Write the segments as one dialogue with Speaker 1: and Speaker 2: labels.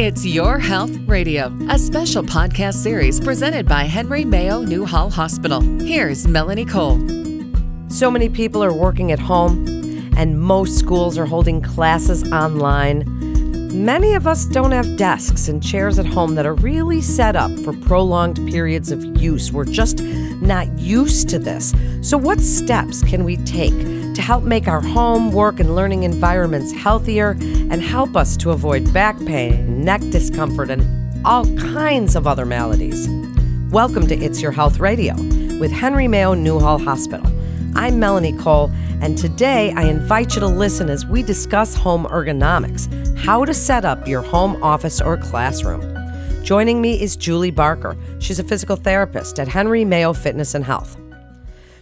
Speaker 1: It's Your Health Radio, a special podcast series presented by Henry Mayo Newhall Hospital. Here's Melanie Cole.
Speaker 2: So many people are working at home, and most schools are holding classes online. Many of us don't have desks and chairs at home that are really set up for prolonged periods of use. We're just not used to this. So, what steps can we take to help make our home, work, and learning environments healthier and help us to avoid back pain, neck discomfort, and all kinds of other maladies? Welcome to It's Your Health Radio with Henry Mayo Newhall Hospital. I'm Melanie Cole, and today I invite you to listen as we discuss home ergonomics how to set up your home office or classroom. Joining me is Julie Barker. She's a physical therapist at Henry Mayo Fitness and Health.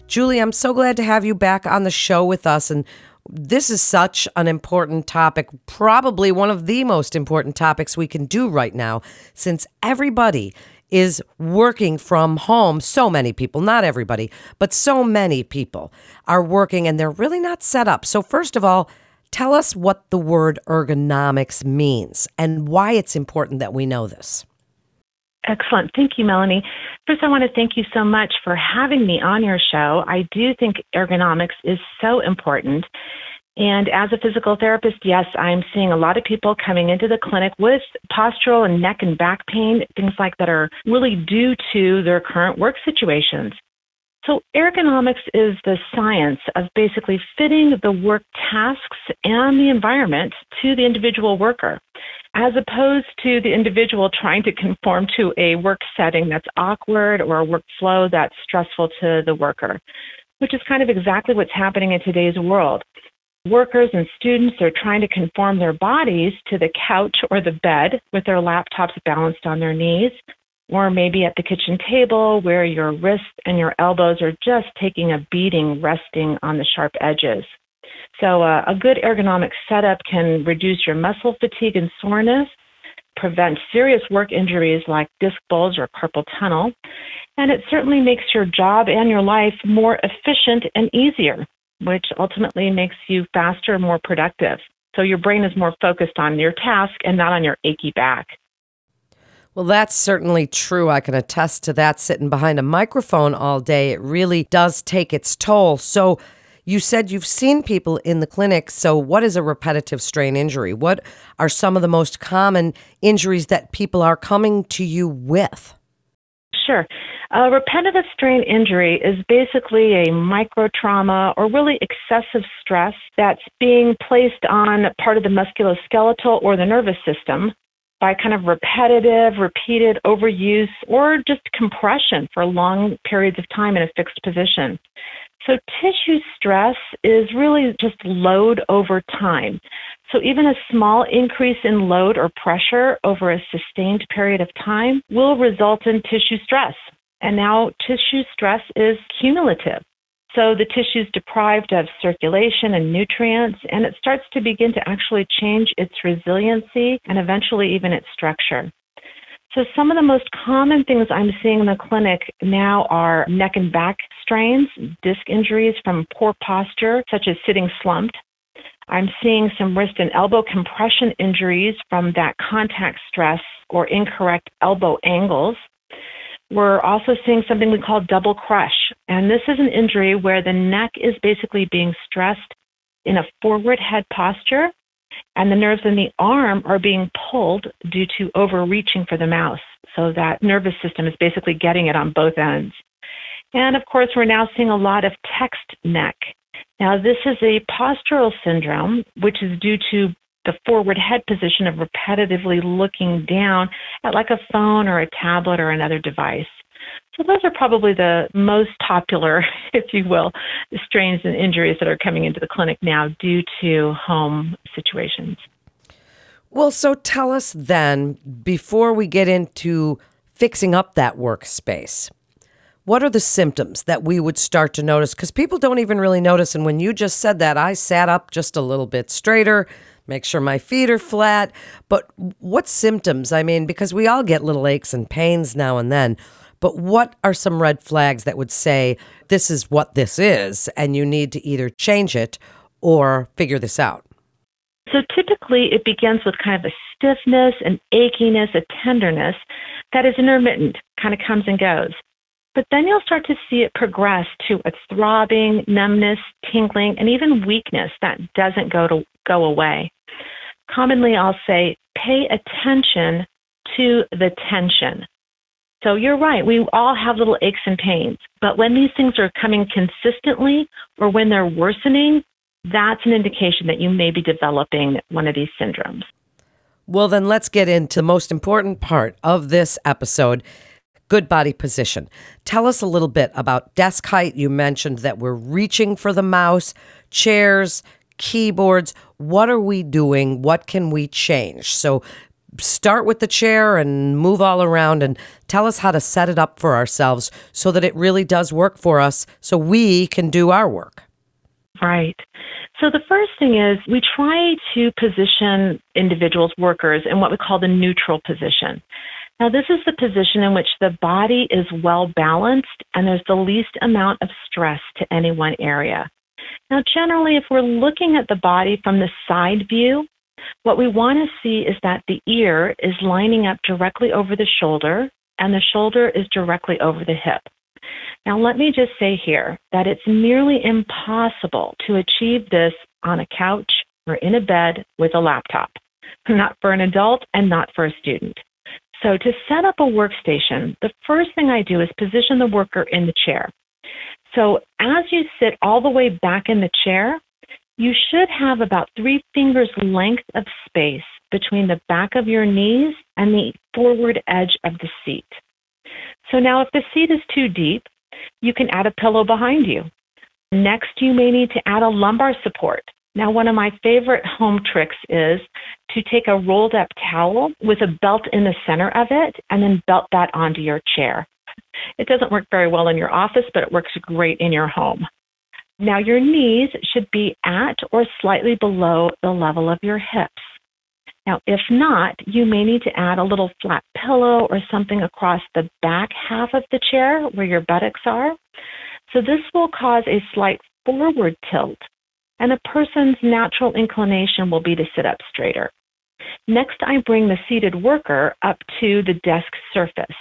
Speaker 2: Julie, I'm so glad to have you back on the show with us. And this is such an important topic, probably one of the most important topics we can do right now, since everybody is working from home. So many people, not everybody, but so many people are working and they're really not set up. So, first of all, tell us what the word ergonomics means and why it's important that we know this.
Speaker 3: Excellent. Thank you, Melanie. First, I want to thank you so much for having me on your show. I do think ergonomics is so important. And as a physical therapist, yes, I'm seeing a lot of people coming into the clinic with postural and neck and back pain, things like that are really due to their current work situations. So, ergonomics is the science of basically fitting the work tasks and the environment to the individual worker as opposed to the individual trying to conform to a work setting that's awkward or a workflow that's stressful to the worker, which is kind of exactly what's happening in today's world. Workers and students are trying to conform their bodies to the couch or the bed with their laptops balanced on their knees, or maybe at the kitchen table where your wrists and your elbows are just taking a beating resting on the sharp edges. So, uh, a good ergonomic setup can reduce your muscle fatigue and soreness, prevent serious work injuries like disc bulge or carpal tunnel, and it certainly makes your job and your life more efficient and easier, which ultimately makes you faster and more productive. So, your brain is more focused on your task and not on your achy back.
Speaker 2: Well, that's certainly true. I can attest to that sitting behind a microphone all day. It really does take its toll. So, you said you've seen people in the clinic. So, what is a repetitive strain injury? What are some of the most common injuries that people are coming to you with?
Speaker 3: Sure. A repetitive strain injury is basically a micro trauma or really excessive stress that's being placed on part of the musculoskeletal or the nervous system by kind of repetitive, repeated overuse, or just compression for long periods of time in a fixed position. So, tissue stress is really just load over time. So, even a small increase in load or pressure over a sustained period of time will result in tissue stress. And now, tissue stress is cumulative. So, the tissue is deprived of circulation and nutrients, and it starts to begin to actually change its resiliency and eventually even its structure. So, some of the most common things I'm seeing in the clinic now are neck and back strains, disc injuries from poor posture, such as sitting slumped. I'm seeing some wrist and elbow compression injuries from that contact stress or incorrect elbow angles. We're also seeing something we call double crush. And this is an injury where the neck is basically being stressed in a forward head posture and the nerves in the arm are being pulled due to overreaching for the mouse. So that nervous system is basically getting it on both ends. And of course, we're now seeing a lot of text neck. Now, this is a postural syndrome, which is due to the forward head position of repetitively looking down at like a phone or a tablet or another device. So those are probably the most popular, if you will, strains and injuries that are coming into the clinic now due to home situations.
Speaker 2: Well, so tell us then, before we get into fixing up that workspace, what are the symptoms that we would start to notice? Because people don't even really notice. And when you just said that, I sat up just a little bit straighter, make sure my feet are flat. But what symptoms? I mean, because we all get little aches and pains now and then. But what are some red flags that would say this is what this is and you need to either change it or figure this out?
Speaker 3: So typically it begins with kind of a stiffness, an achiness, a tenderness that is intermittent, kind of comes and goes. But then you'll start to see it progress to a throbbing, numbness, tingling, and even weakness that doesn't go to go away. Commonly I'll say pay attention to the tension. So you're right, we all have little aches and pains, but when these things are coming consistently or when they're worsening, that's an indication that you may be developing one of these syndromes.
Speaker 2: Well, then let's get into the most important part of this episode good body position. Tell us a little bit about desk height. You mentioned that we're reaching for the mouse, chairs, keyboards. What are we doing? What can we change? So start with the chair and move all around and tell us how to set it up for ourselves so that it really does work for us so we can do our work.
Speaker 3: Right. So the first thing is we try to position individuals, workers, in what we call the neutral position. Now, this is the position in which the body is well balanced and there's the least amount of stress to any one area. Now, generally, if we're looking at the body from the side view, what we want to see is that the ear is lining up directly over the shoulder and the shoulder is directly over the hip. Now, let me just say here that it's nearly impossible to achieve this on a couch or in a bed with a laptop, not for an adult and not for a student. So, to set up a workstation, the first thing I do is position the worker in the chair. So, as you sit all the way back in the chair, you should have about three fingers length of space between the back of your knees and the forward edge of the seat. So now if the seat is too deep, you can add a pillow behind you. Next, you may need to add a lumbar support. Now, one of my favorite home tricks is to take a rolled up towel with a belt in the center of it and then belt that onto your chair. It doesn't work very well in your office, but it works great in your home. Now, your knees should be at or slightly below the level of your hips. Now, if not, you may need to add a little flat pillow or something across the back half of the chair where your buttocks are. So, this will cause a slight forward tilt, and a person's natural inclination will be to sit up straighter. Next, I bring the seated worker up to the desk surface.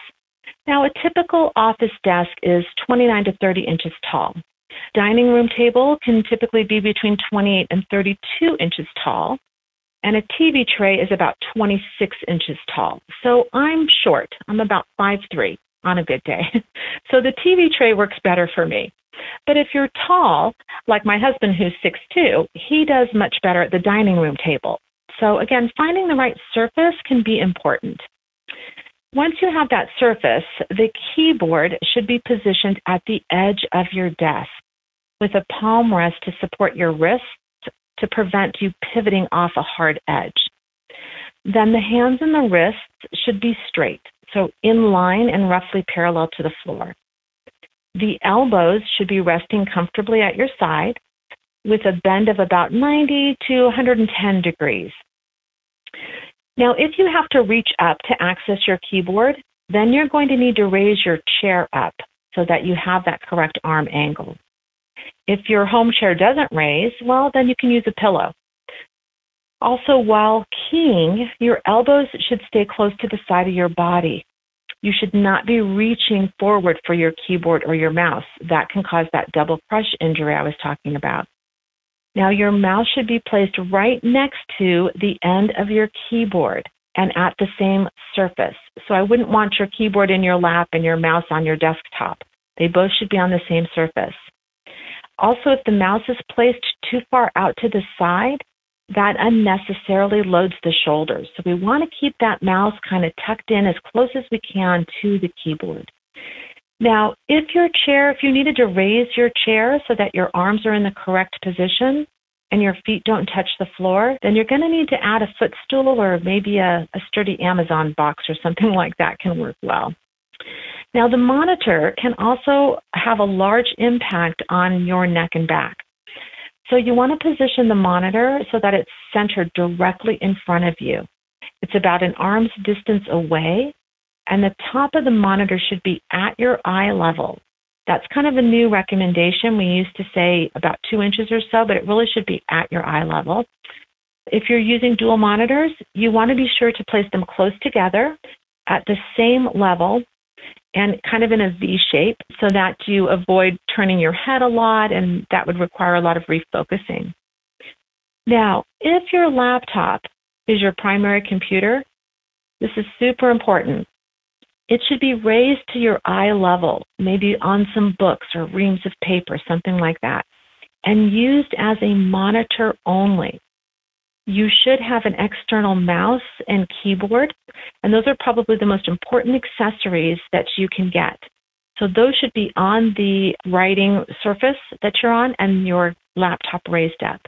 Speaker 3: Now, a typical office desk is 29 to 30 inches tall. Dining room table can typically be between 28 and 32 inches tall, and a TV tray is about 26 inches tall. So I'm short. I'm about 5'3 on a good day. so the TV tray works better for me. But if you're tall, like my husband who's 6'2, he does much better at the dining room table. So again, finding the right surface can be important. Once you have that surface, the keyboard should be positioned at the edge of your desk with a palm rest to support your wrists to prevent you pivoting off a hard edge. Then the hands and the wrists should be straight, so in line and roughly parallel to the floor. The elbows should be resting comfortably at your side with a bend of about 90 to 110 degrees. Now, if you have to reach up to access your keyboard, then you're going to need to raise your chair up so that you have that correct arm angle. If your home chair doesn't raise, well, then you can use a pillow. Also, while keying, your elbows should stay close to the side of your body. You should not be reaching forward for your keyboard or your mouse. That can cause that double crush injury I was talking about. Now, your mouse should be placed right next to the end of your keyboard and at the same surface. So I wouldn't want your keyboard in your lap and your mouse on your desktop. They both should be on the same surface. Also, if the mouse is placed too far out to the side, that unnecessarily loads the shoulders. So we want to keep that mouse kind of tucked in as close as we can to the keyboard. Now, if your chair, if you needed to raise your chair so that your arms are in the correct position and your feet don't touch the floor, then you're going to need to add a footstool or maybe a, a sturdy Amazon box or something like that can work well. Now, the monitor can also have a large impact on your neck and back. So, you want to position the monitor so that it's centered directly in front of you. It's about an arm's distance away, and the top of the monitor should be at your eye level. That's kind of a new recommendation. We used to say about two inches or so, but it really should be at your eye level. If you're using dual monitors, you want to be sure to place them close together at the same level and kind of in a V shape so that you avoid turning your head a lot and that would require a lot of refocusing. Now, if your laptop is your primary computer, this is super important. It should be raised to your eye level, maybe on some books or reams of paper, something like that, and used as a monitor only. You should have an external mouse and keyboard, and those are probably the most important accessories that you can get. So those should be on the writing surface that you're on and your laptop raised up.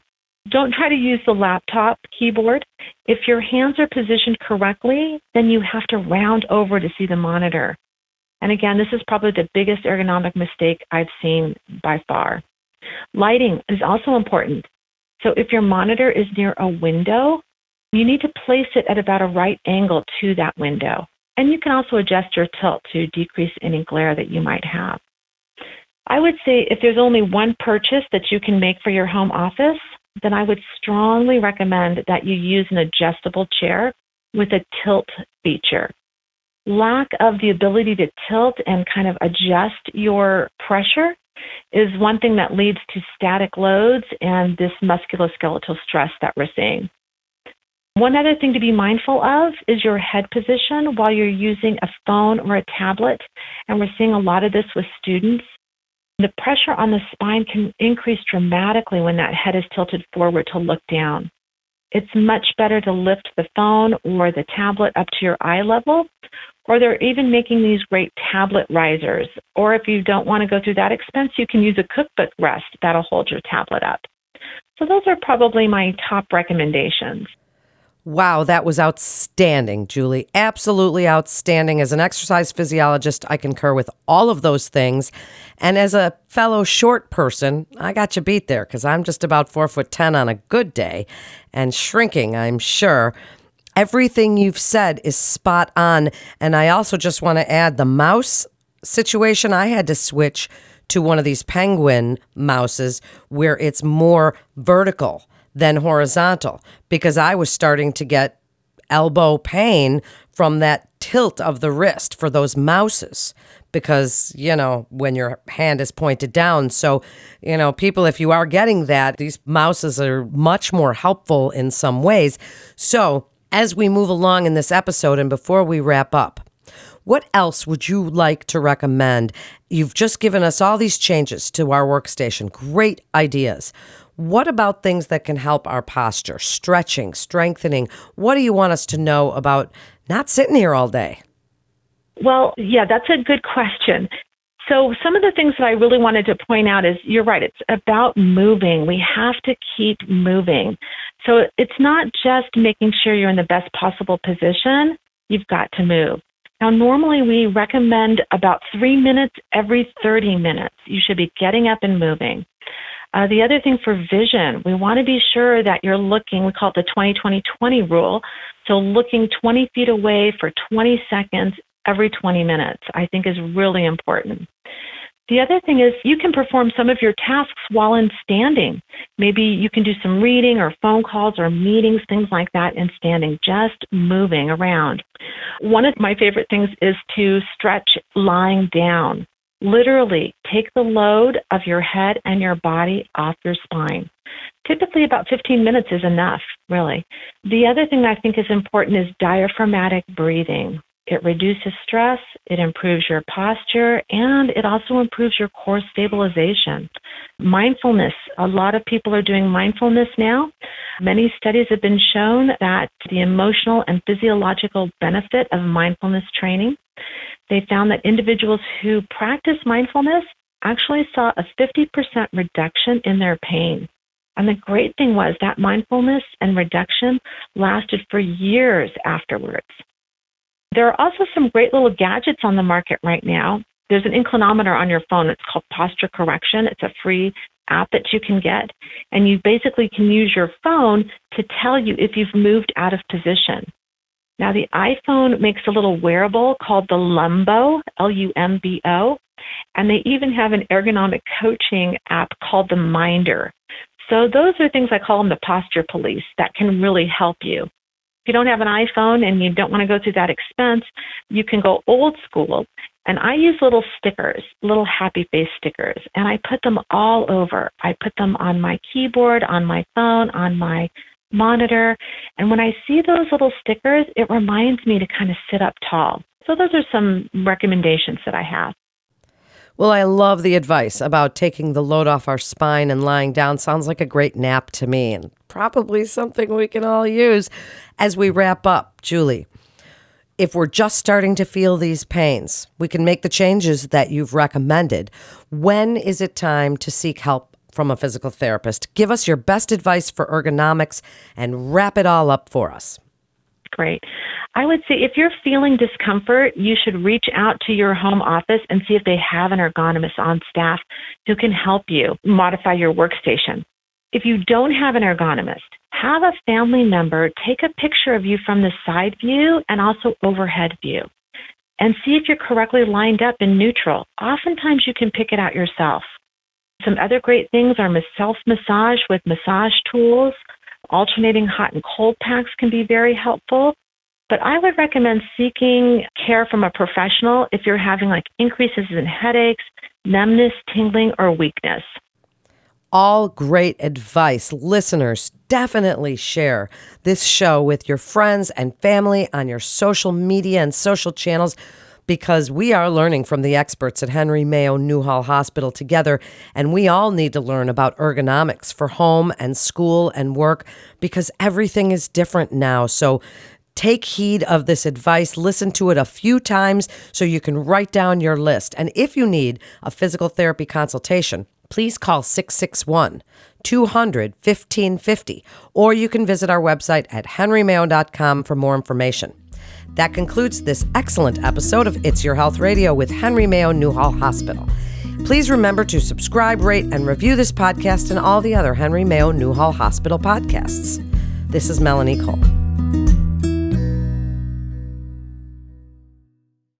Speaker 3: Don't try to use the laptop keyboard. If your hands are positioned correctly, then you have to round over to see the monitor. And again, this is probably the biggest ergonomic mistake I've seen by far. Lighting is also important. So if your monitor is near a window, you need to place it at about a right angle to that window. And you can also adjust your tilt to decrease any glare that you might have. I would say if there's only one purchase that you can make for your home office, then I would strongly recommend that you use an adjustable chair with a tilt feature. Lack of the ability to tilt and kind of adjust your pressure is one thing that leads to static loads and this musculoskeletal stress that we're seeing. One other thing to be mindful of is your head position while you're using a phone or a tablet. And we're seeing a lot of this with students the pressure on the spine can increase dramatically when that head is tilted forward to look down. It's much better to lift the phone or the tablet up to your eye level, or they're even making these great tablet risers. Or if you don't want to go through that expense, you can use a cookbook rest that'll hold your tablet up. So, those are probably my top recommendations.
Speaker 2: Wow, that was outstanding, Julie. Absolutely outstanding. As an exercise physiologist, I concur with all of those things. And as a fellow short person, I got you beat there because I'm just about four foot 10 on a good day and shrinking, I'm sure. Everything you've said is spot on. And I also just want to add the mouse situation. I had to switch to one of these penguin mouses where it's more vertical than horizontal because I was starting to get elbow pain from that tilt of the wrist for those mouses because you know when your hand is pointed down so you know people if you are getting that these mouses are much more helpful in some ways so as we move along in this episode and before we wrap up what else would you like to recommend? You've just given us all these changes to our workstation. Great ideas. What about things that can help our posture, stretching, strengthening? What do you want us to know about not sitting here all day?
Speaker 3: Well, yeah, that's a good question. So, some of the things that I really wanted to point out is you're right, it's about moving. We have to keep moving. So, it's not just making sure you're in the best possible position, you've got to move. Now, normally we recommend about three minutes every 30 minutes. You should be getting up and moving. Uh, the other thing for vision, we want to be sure that you're looking, we call it the 20 20 20 rule. So looking 20 feet away for 20 seconds every 20 minutes, I think is really important. The other thing is you can perform some of your tasks while in standing. Maybe you can do some reading or phone calls or meetings, things like that in standing, just moving around. One of my favorite things is to stretch lying down. Literally, take the load of your head and your body off your spine. Typically, about 15 minutes is enough, really. The other thing I think is important is diaphragmatic breathing. It reduces stress, it improves your posture, and it also improves your core stabilization. Mindfulness. A lot of people are doing mindfulness now. Many studies have been shown that the emotional and physiological benefit of mindfulness training they found that individuals who practice mindfulness actually saw a 50% reduction in their pain. And the great thing was that mindfulness and reduction lasted for years afterwards. There are also some great little gadgets on the market right now. There's an inclinometer on your phone. It's called Posture Correction. It's a free app that you can get. And you basically can use your phone to tell you if you've moved out of position. Now, the iPhone makes a little wearable called the Lumbo, L U M B O, and they even have an ergonomic coaching app called the Minder. So those are things I call them the posture police that can really help you. You don't have an iPhone and you don't want to go through that expense, you can go old school. And I use little stickers, little happy face stickers, and I put them all over. I put them on my keyboard, on my phone, on my monitor. And when I see those little stickers, it reminds me to kind of sit up tall. So those are some recommendations that I have.
Speaker 2: Well, I love the advice about taking the load off our spine and lying down. Sounds like a great nap to me, and probably something we can all use. As we wrap up, Julie, if we're just starting to feel these pains, we can make the changes that you've recommended. When is it time to seek help from a physical therapist? Give us your best advice for ergonomics and wrap it all up for us.
Speaker 3: Great. I would say if you're feeling discomfort, you should reach out to your home office and see if they have an ergonomist on staff who can help you modify your workstation. If you don't have an ergonomist, have a family member take a picture of you from the side view and also overhead view and see if you're correctly lined up in neutral. Oftentimes you can pick it out yourself. Some other great things are self massage with massage tools. Alternating hot and cold packs can be very helpful. But I would recommend seeking care from a professional if you're having like increases in headaches, numbness, tingling, or weakness.
Speaker 2: All great advice. Listeners, definitely share this show with your friends and family on your social media and social channels because we are learning from the experts at Henry Mayo Newhall Hospital together, and we all need to learn about ergonomics for home and school and work because everything is different now. So Take heed of this advice, listen to it a few times so you can write down your list. And if you need a physical therapy consultation, please call 661 200 1550 or you can visit our website at henrymayo.com for more information. That concludes this excellent episode of It's Your Health Radio with Henry Mayo Newhall Hospital. Please remember to subscribe, rate, and review this podcast and all the other Henry Mayo Newhall Hospital podcasts. This is Melanie Cole.